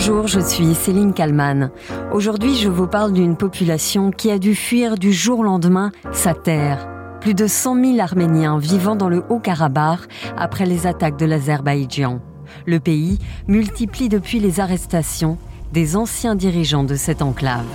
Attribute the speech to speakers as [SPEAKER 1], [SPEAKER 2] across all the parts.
[SPEAKER 1] Bonjour, je suis Céline Kalman. Aujourd'hui, je vous parle d'une population qui a dû fuir du jour lendemain sa terre. Plus de 100 000 Arméniens vivant dans le Haut-Karabakh après les attaques de l'Azerbaïdjan. Le pays multiplie depuis les arrestations des anciens dirigeants de cette enclave.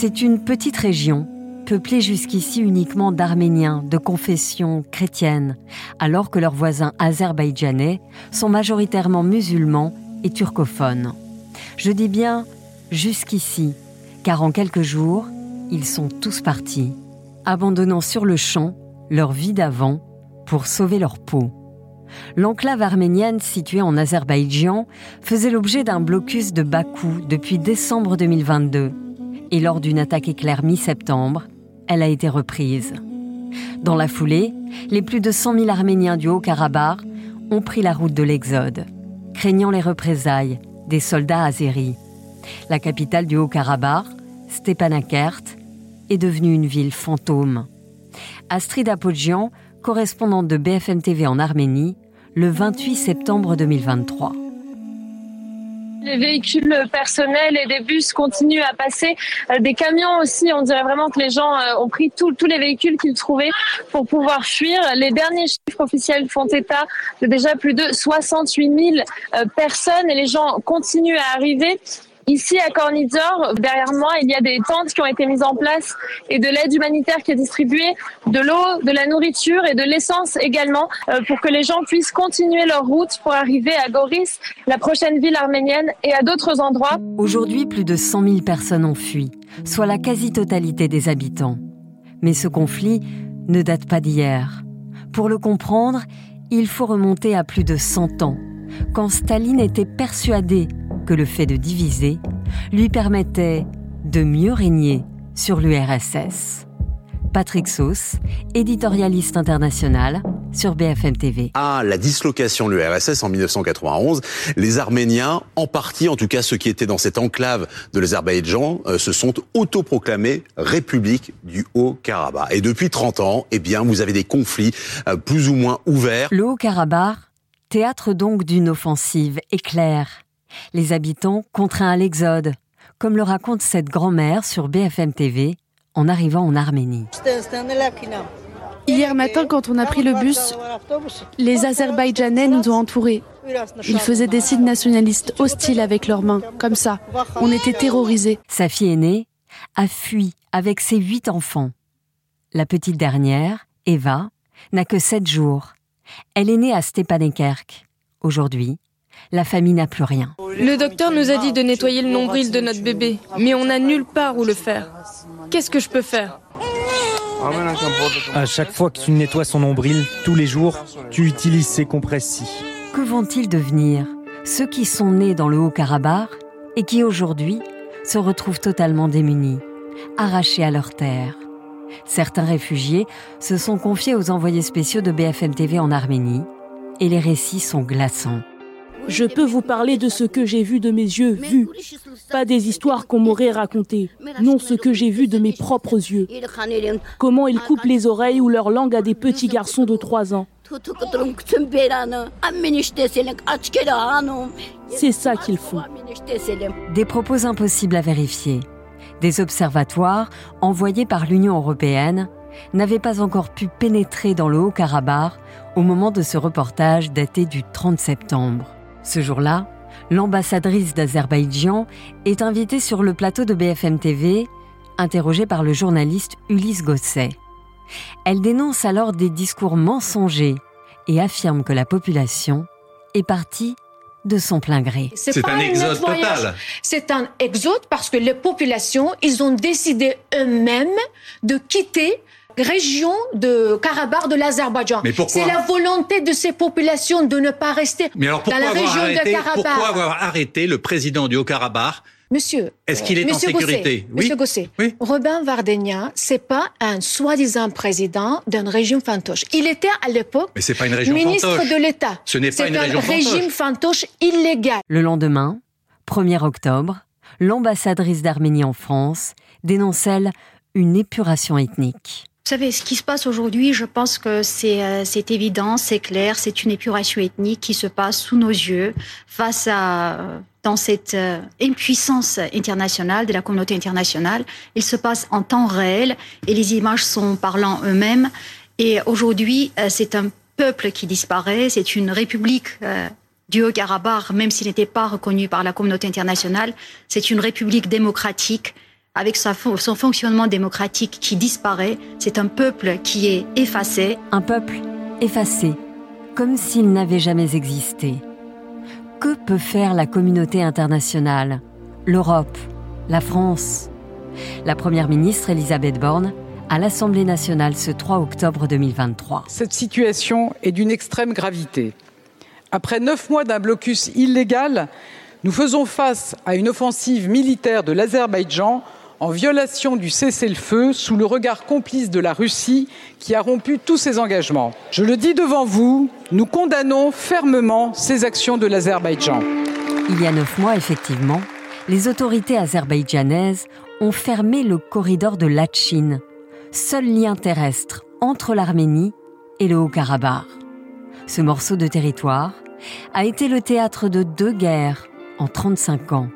[SPEAKER 1] C'est une petite région, peuplée jusqu'ici uniquement d'Arméniens de confession chrétienne, alors que leurs voisins azerbaïdjanais sont majoritairement musulmans et turcophones. Je dis bien jusqu'ici, car en quelques jours, ils sont tous partis, abandonnant sur le champ leur vie d'avant pour sauver leur peau. L'enclave arménienne située en Azerbaïdjan faisait l'objet d'un blocus de Bakou depuis décembre 2022 et lors d'une attaque éclair mi-septembre, elle a été reprise. Dans la foulée, les plus de 100 000 Arméniens du Haut-Karabakh ont pris la route de l'exode, craignant les représailles des soldats azéris. La capitale du Haut-Karabakh, Stepanakert, est devenue une ville fantôme. Astrid Apodjian, correspondante de BFM TV en Arménie, le 28 septembre 2023.
[SPEAKER 2] Les véhicules personnels et des bus continuent à passer. Euh, des camions aussi, on dirait vraiment que les gens euh, ont pris tous les véhicules qu'ils trouvaient pour pouvoir fuir. Les derniers chiffres officiels font état de déjà plus de 68 000 euh, personnes et les gens continuent à arriver. Ici, à Cornizor, derrière moi, il y a des tentes qui ont été mises en place et de l'aide humanitaire qui est distribuée, de l'eau, de la nourriture et de l'essence également euh, pour que les gens puissent continuer leur route pour arriver à Goris, la prochaine ville arménienne, et à d'autres endroits.
[SPEAKER 1] Aujourd'hui, plus de 100 000 personnes ont fui, soit la quasi-totalité des habitants. Mais ce conflit ne date pas d'hier. Pour le comprendre, il faut remonter à plus de 100 ans, quand Staline était persuadé que le fait de diviser lui permettait de mieux régner sur l'URSS. Patrick Sauce, éditorialiste international sur BFM TV.
[SPEAKER 3] À la dislocation de l'URSS en 1991, les Arméniens, en partie, en tout cas ceux qui étaient dans cette enclave de l'Azerbaïdjan, euh, se sont autoproclamés République du Haut-Karabakh. Et depuis 30 ans, eh bien, vous avez des conflits euh, plus ou moins ouverts.
[SPEAKER 1] Le Haut-Karabakh, théâtre donc d'une offensive éclair les habitants contraints à l'exode, comme le raconte cette grand-mère sur BFM TV en arrivant en Arménie.
[SPEAKER 4] Hier matin, quand on a pris le bus, les Azerbaïdjanais nous ont entourés. Ils faisaient des signes nationalistes hostiles avec leurs mains, comme ça. On était terrorisés.
[SPEAKER 1] Sa fille aînée a fui avec ses huit enfants. La petite dernière, Eva, n'a que sept jours. Elle est née à Stepanakert. Aujourd'hui, la famille n'a plus rien.
[SPEAKER 5] Le docteur nous a dit de nettoyer le nombril de notre bébé, mais on n'a nulle part où le faire. Qu'est-ce que je peux faire?
[SPEAKER 6] À chaque fois que tu nettoies son nombril, tous les jours, tu utilises ces compresses-ci.
[SPEAKER 1] Que vont-ils devenir? Ceux qui sont nés dans le Haut-Karabakh et qui aujourd'hui se retrouvent totalement démunis, arrachés à leur terre. Certains réfugiés se sont confiés aux envoyés spéciaux de BFM TV en Arménie et les récits sont glaçants.
[SPEAKER 7] Je peux vous parler de ce que j'ai vu de mes yeux vus, pas des histoires qu'on m'aurait racontées, non ce que j'ai vu de mes propres yeux. Comment ils coupent les oreilles ou leur langue à des petits garçons de 3 ans. C'est ça qu'ils font.
[SPEAKER 1] Des propos impossibles à vérifier. Des observatoires envoyés par l'Union européenne n'avaient pas encore pu pénétrer dans le Haut-Karabakh au moment de ce reportage daté du 30 septembre. Ce jour-là, l'ambassadrice d'Azerbaïdjan est invitée sur le plateau de BFM TV, interrogée par le journaliste Ulysse Gosset. Elle dénonce alors des discours mensongers et affirme que la population est partie de son plein gré.
[SPEAKER 8] C'est un exode total.
[SPEAKER 9] C'est un exode parce que les populations, ils ont décidé eux-mêmes de quitter région de Karabakh de l'Azerbaïdjan. C'est la volonté de ces populations de ne pas rester dans la région de Karabakh.
[SPEAKER 8] Pourquoi avoir arrêté le président du Haut-Karabakh?
[SPEAKER 9] Monsieur,
[SPEAKER 8] est-ce qu'il est, en sécurité?
[SPEAKER 9] Oui. Monsieur Gosset, oui. Robin Vardenia, c'est pas un soi-disant président d'une région fantoche. Il était à l'époque ministre de l'État.
[SPEAKER 8] Ce n'est pas une
[SPEAKER 9] région
[SPEAKER 8] fantoche.
[SPEAKER 9] régime fantoche illégal.
[SPEAKER 1] Le lendemain, 1er octobre, l'ambassadrice d'Arménie en France dénonce, elle, une épuration ethnique.
[SPEAKER 10] Vous savez, ce qui se passe aujourd'hui, je pense que c'est euh, évident, c'est clair, c'est une épuration ethnique qui se passe sous nos yeux face à dans cette euh, impuissance internationale de la communauté internationale. Il se passe en temps réel et les images sont parlant eux-mêmes. Et aujourd'hui, euh, c'est un peuple qui disparaît, c'est une république du Haut-Karabakh, même s'il n'était pas reconnu par la communauté internationale, c'est une république démocratique avec son fonctionnement démocratique qui disparaît. C'est un peuple qui est effacé.
[SPEAKER 1] Un peuple effacé, comme s'il n'avait jamais existé. Que peut faire la communauté internationale? L'Europe La France La Première ministre Elisabeth Borne à l'Assemblée nationale ce 3 octobre 2023.
[SPEAKER 11] Cette situation est d'une extrême gravité. Après neuf mois d'un blocus illégal, nous faisons face à une offensive militaire de l'Azerbaïdjan en violation du cessez-le-feu sous le regard complice de la Russie qui a rompu tous ses engagements. Je le dis devant vous, nous condamnons fermement ces actions de l'Azerbaïdjan.
[SPEAKER 1] Il y a neuf mois, effectivement, les autorités azerbaïdjanaises ont fermé le corridor de Lachin, seul lien terrestre entre l'Arménie et le Haut-Karabakh. Ce morceau de territoire a été le théâtre de deux guerres en 35 ans.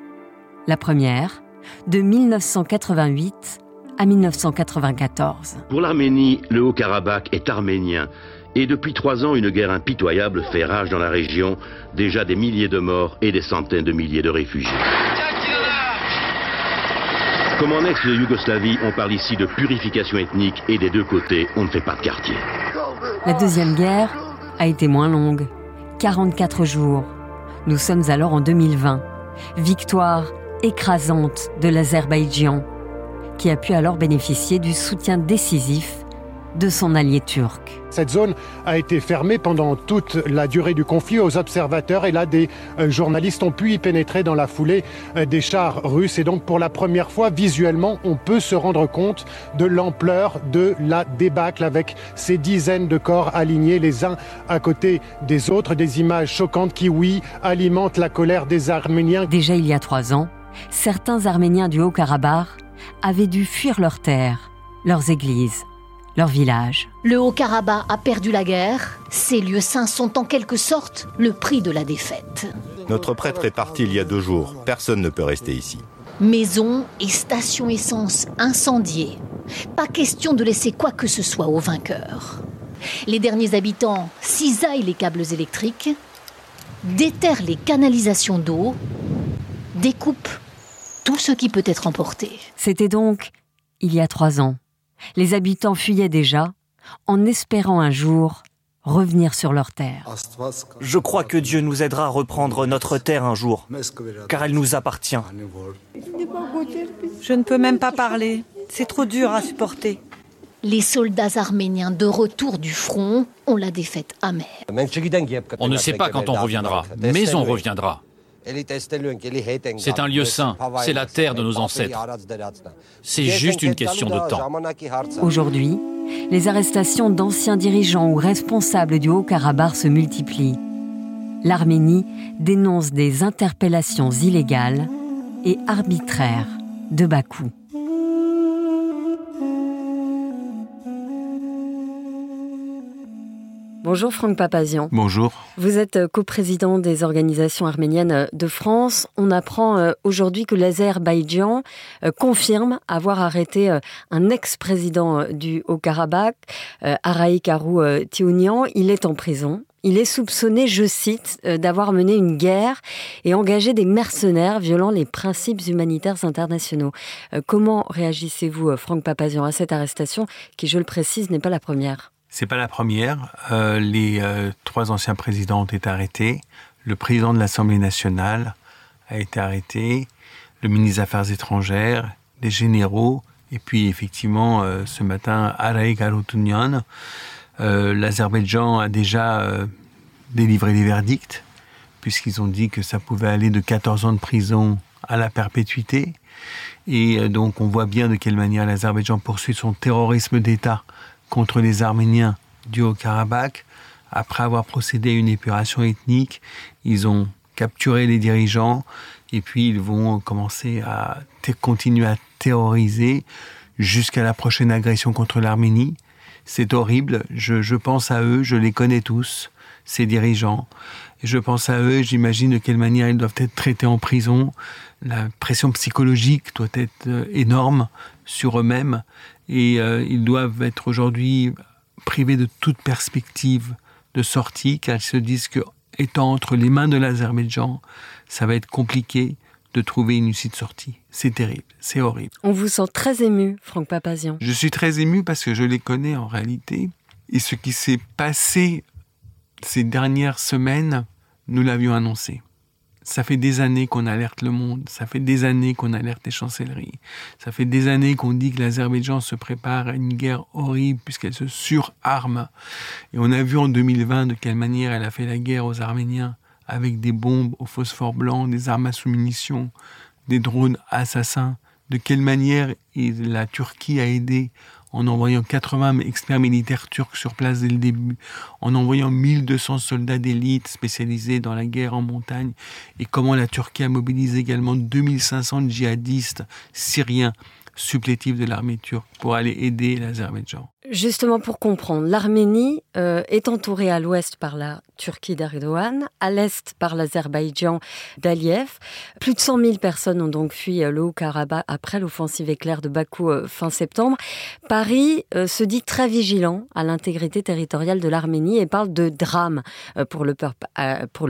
[SPEAKER 1] La première, de 1988 à 1994.
[SPEAKER 12] Pour l'Arménie, le Haut-Karabakh est arménien. Et depuis trois ans, une guerre impitoyable fait rage dans la région, déjà des milliers de morts et des centaines de milliers de réfugiés. Comme en ex-Yougoslavie, on parle ici de purification ethnique et des deux côtés, on ne fait pas de quartier.
[SPEAKER 1] La deuxième guerre a été moins longue, 44 jours. Nous sommes alors en 2020. Victoire écrasante de l'Azerbaïdjan, qui a pu alors bénéficier du soutien décisif de son allié turc.
[SPEAKER 13] Cette zone a été fermée pendant toute la durée du conflit aux observateurs et là des euh, journalistes ont pu y pénétrer dans la foulée euh, des chars russes et donc pour la première fois visuellement on peut se rendre compte de l'ampleur de la débâcle avec ces dizaines de corps alignés les uns à côté des autres, des images choquantes qui oui alimentent la colère des Arméniens.
[SPEAKER 1] Déjà il y a trois ans, certains Arméniens du Haut-Karabakh avaient dû fuir leurs terres, leurs églises, leurs villages.
[SPEAKER 14] Le Haut-Karabakh a perdu la guerre. Ces lieux saints sont en quelque sorte le prix de la défaite.
[SPEAKER 15] Notre prêtre est parti il y a deux jours. Personne ne peut rester ici.
[SPEAKER 14] Maisons et stations essence incendiées. Pas question de laisser quoi que ce soit aux vainqueurs. Les derniers habitants cisaillent les câbles électriques, déterrent les canalisations d'eau, découpent tout ce qui peut être emporté.
[SPEAKER 1] C'était donc il y a trois ans. Les habitants fuyaient déjà, en espérant un jour revenir sur leur terre.
[SPEAKER 16] Je crois que Dieu nous aidera à reprendre notre terre un jour, car elle nous appartient.
[SPEAKER 17] Je ne peux même pas parler. C'est trop dur à supporter.
[SPEAKER 14] Les soldats arméniens de retour du front ont la défaite amère.
[SPEAKER 18] On ne sait pas quand on reviendra, mais on reviendra. C'est un lieu saint, c'est la terre de nos ancêtres. C'est juste une question de temps.
[SPEAKER 1] Aujourd'hui, les arrestations d'anciens dirigeants ou responsables du Haut-Karabakh se multiplient. L'Arménie dénonce des interpellations illégales et arbitraires de Bakou. Bonjour Franck Papazian.
[SPEAKER 19] Bonjour.
[SPEAKER 1] Vous êtes euh, coprésident des organisations arméniennes euh, de France. On apprend euh, aujourd'hui que l'Azerbaïdjan confirme avoir arrêté un ex-président du Haut-Karabakh, Araï Karou Tiounian. Il est en prison. Il est soupçonné, je cite, d'avoir mené une guerre et engagé des mercenaires violant les principes humanitaires internationaux. Comment réagissez-vous, Franck Papazian, à cette arrestation qui, je le précise, n'est pas la première?
[SPEAKER 19] C'est pas la première. Euh, les euh, trois anciens présidents ont été arrêtés. Le président de l'Assemblée nationale a été arrêté. Le ministre des Affaires étrangères, des généraux, et puis effectivement euh, ce matin Araï Garoutounian. L'Azerbaïdjan a déjà délivré des verdicts puisqu'ils ont dit que ça pouvait aller de 14 ans de prison à la perpétuité. Et donc on voit bien de quelle manière l'Azerbaïdjan poursuit son terrorisme d'État contre les Arméniens du Haut-Karabakh. Après avoir procédé à une épuration ethnique, ils ont capturé les dirigeants, Et puis ils vont commencer à continuer à terroriser jusqu'à la prochaine agression contre l'Arménie. C'est horrible, je, je, pense à eux, je les connais tous, ces dirigeants. Et je pense à eux, j'imagine de quelle manière ils doivent être traités en prison. La pression psychologique doit être euh, énorme sur eux-mêmes et euh, ils doivent être aujourd'hui privés de toute perspective de sortie car ils se disent que étant entre les mains de l'Azerbaïdjan, ça va être compliqué de trouver une issue de sortie. C'est terrible, c'est horrible.
[SPEAKER 1] On vous sent très ému, Franck Papazian.
[SPEAKER 19] Je suis très ému parce que je les connais en réalité. Et ce qui s'est passé ces dernières semaines, nous l'avions annoncé. Ça fait des années qu'on alerte le monde, ça fait des années qu'on alerte les chancelleries, ça fait des années qu'on dit que l'Azerbaïdjan se prépare à une guerre horrible puisqu'elle se surarme. Et on a vu en 2020 de quelle manière elle a fait la guerre aux Arméniens avec des bombes au phosphore blanc, des armes à sous-munitions, des drones assassins. De quelle manière la Turquie a aidé en envoyant 80 experts militaires turcs sur place dès le début, en envoyant 1200 soldats d'élite spécialisés dans la guerre en montagne, et comment la Turquie a mobilisé également 2500 djihadistes syriens supplétifs de l'armée turque pour aller aider l'Azerbaïdjan.
[SPEAKER 1] Justement pour comprendre, l'Arménie euh, est entourée à l'ouest par la Turquie d'Erdogan, à l'est par l'Azerbaïdjan d'Aliyev. Plus de 100 000 personnes ont donc fui euh, le Haut-Karabakh après l'offensive éclair de Bakou euh, fin septembre. Paris se dit très vigilant à l'intégrité territoriale de l'Arménie et parle de drame pour le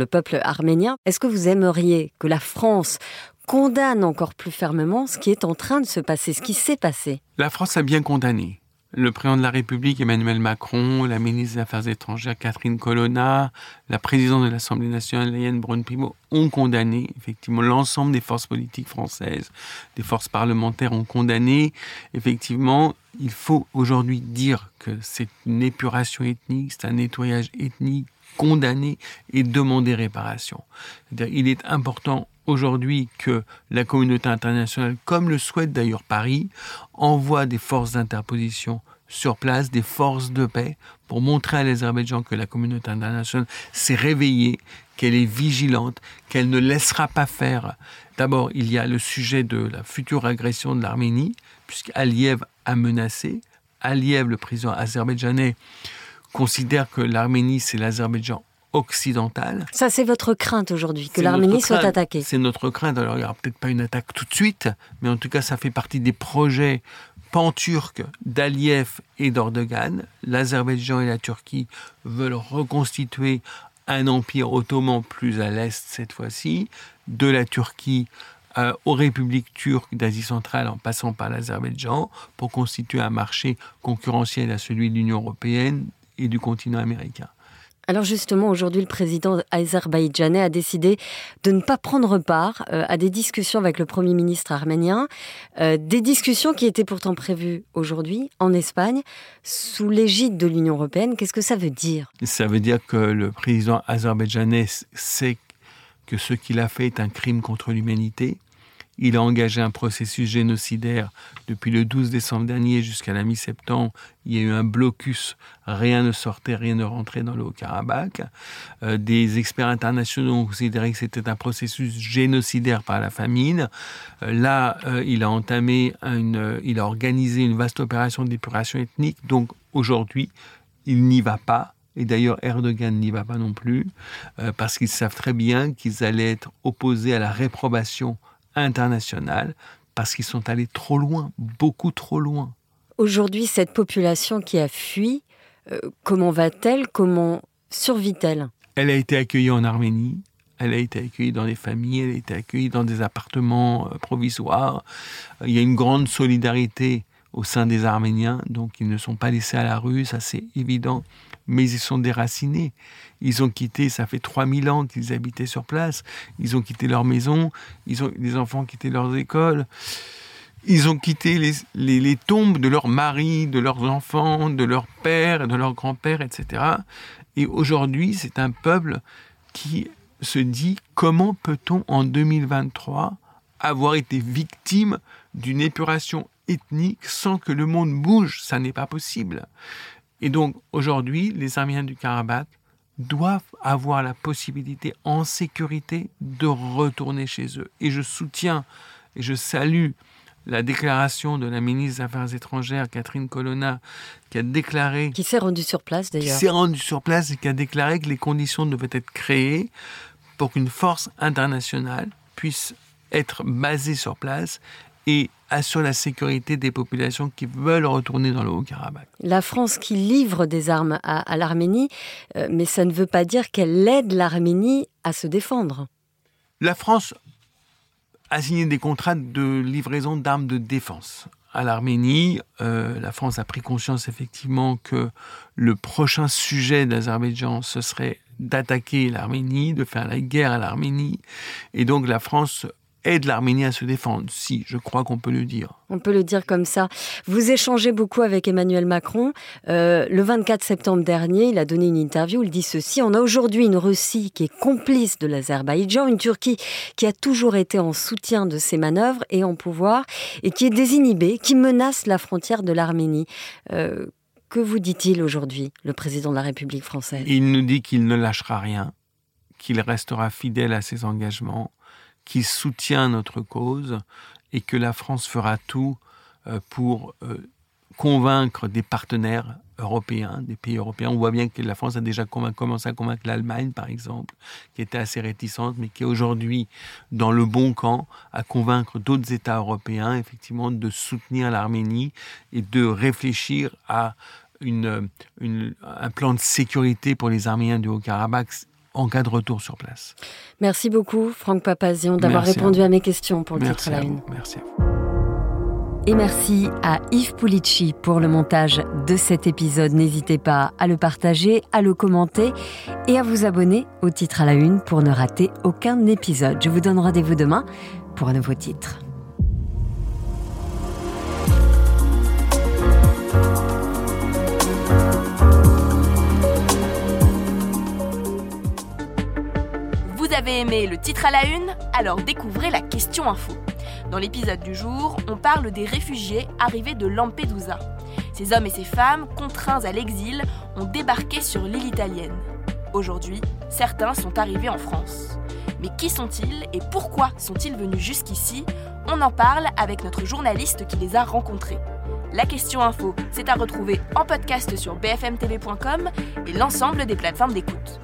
[SPEAKER 1] peuple arménien. Est-ce que vous aimeriez que la France condamne encore plus fermement ce qui est en train de se passer, ce qui s'est passé
[SPEAKER 19] La France a bien condamné le président de la République Emmanuel Macron, la ministre des Affaires étrangères Catherine Colonna, la présidente de l'Assemblée nationale Yann Braun-Pivet ont condamné effectivement l'ensemble des forces politiques françaises, des forces parlementaires ont condamné. Effectivement, il faut aujourd'hui dire que c'est une épuration ethnique, c'est un nettoyage ethnique condamné et demander réparation. il est important aujourd'hui que la communauté internationale, comme le souhaite d'ailleurs Paris, envoie des forces d'interposition sur place, des forces de paix, pour montrer à l'Azerbaïdjan que la communauté internationale s'est réveillée, qu'elle est vigilante, qu'elle ne laissera pas faire. D'abord, il y a le sujet de la future agression de l'Arménie, puisqu'Aliyev a menacé. Aliyev, le président azerbaïdjanais, considère que l'Arménie, c'est l'Azerbaïdjan occidentale.
[SPEAKER 1] Ça, c'est votre crainte aujourd'hui, que l'Arménie soit attaquée.
[SPEAKER 19] C'est notre crainte. Alors, il n'y aura peut-être pas une attaque tout de suite, mais en tout cas, ça fait partie des projets pan-turcs d'Aliyev et d'Ordogan. L'Azerbaïdjan et la Turquie veulent reconstituer un empire ottoman plus à l'est cette fois-ci, de la Turquie euh, aux républiques turques d'Asie centrale en passant par l'Azerbaïdjan, pour constituer un marché concurrentiel à celui de l'Union européenne et du continent américain.
[SPEAKER 1] Alors justement, aujourd'hui, le président azerbaïdjanais a décidé de ne pas prendre part euh, à des discussions avec le Premier ministre arménien, euh, des discussions qui étaient pourtant prévues aujourd'hui en Espagne, sous l'égide de l'Union européenne. Qu'est-ce que ça veut dire?
[SPEAKER 19] Ça veut dire que le président azerbaïdjanais sait que ce qu'il a fait est un crime contre l'humanité, il a engagé un processus génocidaire depuis le 12 décembre dernier jusqu'à la mi-septembre. Il y a eu un blocus, rien ne sortait, rien ne rentrait dans le Haut-Karabakh. Euh, des experts internationaux ont considéré que c'était un processus génocidaire par la famine. Euh, là, euh, il a entamé il a organisé une vaste opération d'épuration ethnique. Donc aujourd'hui, il n'y va pas. Et d'ailleurs, Erdogan n'y va pas non plus, parce qu'ils savent très bien qu'ils allaient être opposés à la réprobation internationale parce qu'ils sont allés trop loin, beaucoup trop loin.
[SPEAKER 1] Aujourd'hui, cette population qui a fui, euh, comment va-t-elle? Comment survit-elle?
[SPEAKER 19] Elle a été accueillie en Arménie, elle a été accueillie dans des familles, elle a été accueillie dans des appartements euh, provisoires. Il y a une grande solidarité au sein des Arméniens, donc ils ne sont pas laissés à la rue, ça c'est évident, mais ils sont déracinés. Ils ont quitté, ça fait 3000 ans qu'ils habitaient sur place, ils ont quitté leur maison, ils ont, les enfants ont quitté leurs écoles, ils ont quitté les, les, tombes de leurs maris, de leurs enfants, de leurs pères, de leurs grands-pères, etc. Et aujourd'hui, c'est un peuple qui se dit comment peut-on en 2023 avoir été victime d'une épuration ethnique sans que le monde bouge? Ça n'est pas possible. Et donc aujourd'hui, les Arméniens du Karabakh doivent avoir la possibilité en sécurité de retourner chez eux. Et je soutiens et je salue la déclaration de la ministre des Affaires étrangères, Catherine Colonna, qui a déclaré...
[SPEAKER 1] Qui s'est rendue sur place d'ailleurs.
[SPEAKER 19] Qui s'est rendue sur place et qui a déclaré que les conditions devaient être créées pour qu'une force internationale puisse être basée sur place et assure la sécurité des populations qui veulent retourner dans le Haut-Karabakh.
[SPEAKER 1] La France qui livre des armes à, l'Arménie, euh, mais ça ne veut pas dire qu'elle aide l'Arménie à se défendre.
[SPEAKER 19] La France a signé des contrats de livraison d'armes de défense à l'Arménie. Euh, la France a pris conscience effectivement que le prochain sujet d'Azerbaïdjan, ce serait d'attaquer l'Arménie, de faire la guerre à l'Arménie. Et donc la France aide l'Arménie à se défendre. Si, je crois qu'on peut le dire.
[SPEAKER 1] On peut le dire comme ça. Vous échangez beaucoup avec Emmanuel Macron. Euh, le 24 septembre dernier, il a donné une interview. Il dit ceci On a aujourd'hui une Russie qui est complice de l'Azerbaïdjan, une Turquie qui a toujours été en soutien de ses manœuvres et en pouvoir, et qui est désinhibée, qui menace la frontière de l'Arménie. Euh, que vous dit-il aujourd'hui, le président de la République française?
[SPEAKER 19] Il nous dit qu'il ne lâchera rien, qu'il restera fidèle à ses engagements qui soutient notre cause et que la France fera tout euh, pour euh, convaincre des partenaires européens, des pays européens. On voit bien que la France a déjà commencé à convaincre l'Allemagne, par exemple, qui était assez réticente, mais qui est aujourd'hui dans le bon camp à convaincre d'autres États européens, effectivement, de soutenir l'Arménie et de réfléchir à un plan de sécurité pour les Arméniens du Haut-Karabakh en cas de retour sur place.
[SPEAKER 1] Merci beaucoup, Franck Papazian, d'avoir répondu à, mes questions pour le titre à la une.
[SPEAKER 19] Merci à vous.
[SPEAKER 1] Et merci à Yves Pulici pour le montage de cet épisode. N'hésitez pas à le partager, à le commenter et à vous abonner au titre à la une pour ne rater aucun épisode. Je vous donne rendez-vous demain pour un nouveau titre.
[SPEAKER 20] Vous avez aimé le titre à la une, alors découvrez la question info. Dans l'épisode du jour, on parle des réfugiés arrivés de Lampedusa. Ces hommes et ces femmes, contraints à l'exil, ont débarqué sur l'île italienne. Aujourd'hui, certains sont arrivés en France. Mais qui sont-ils et pourquoi sont-ils venus jusqu'ici? On en parle avec notre journaliste qui les a rencontrés. La question info, c'est à retrouver en podcast sur bfmtv.com et l'ensemble des plateformes d'écoute.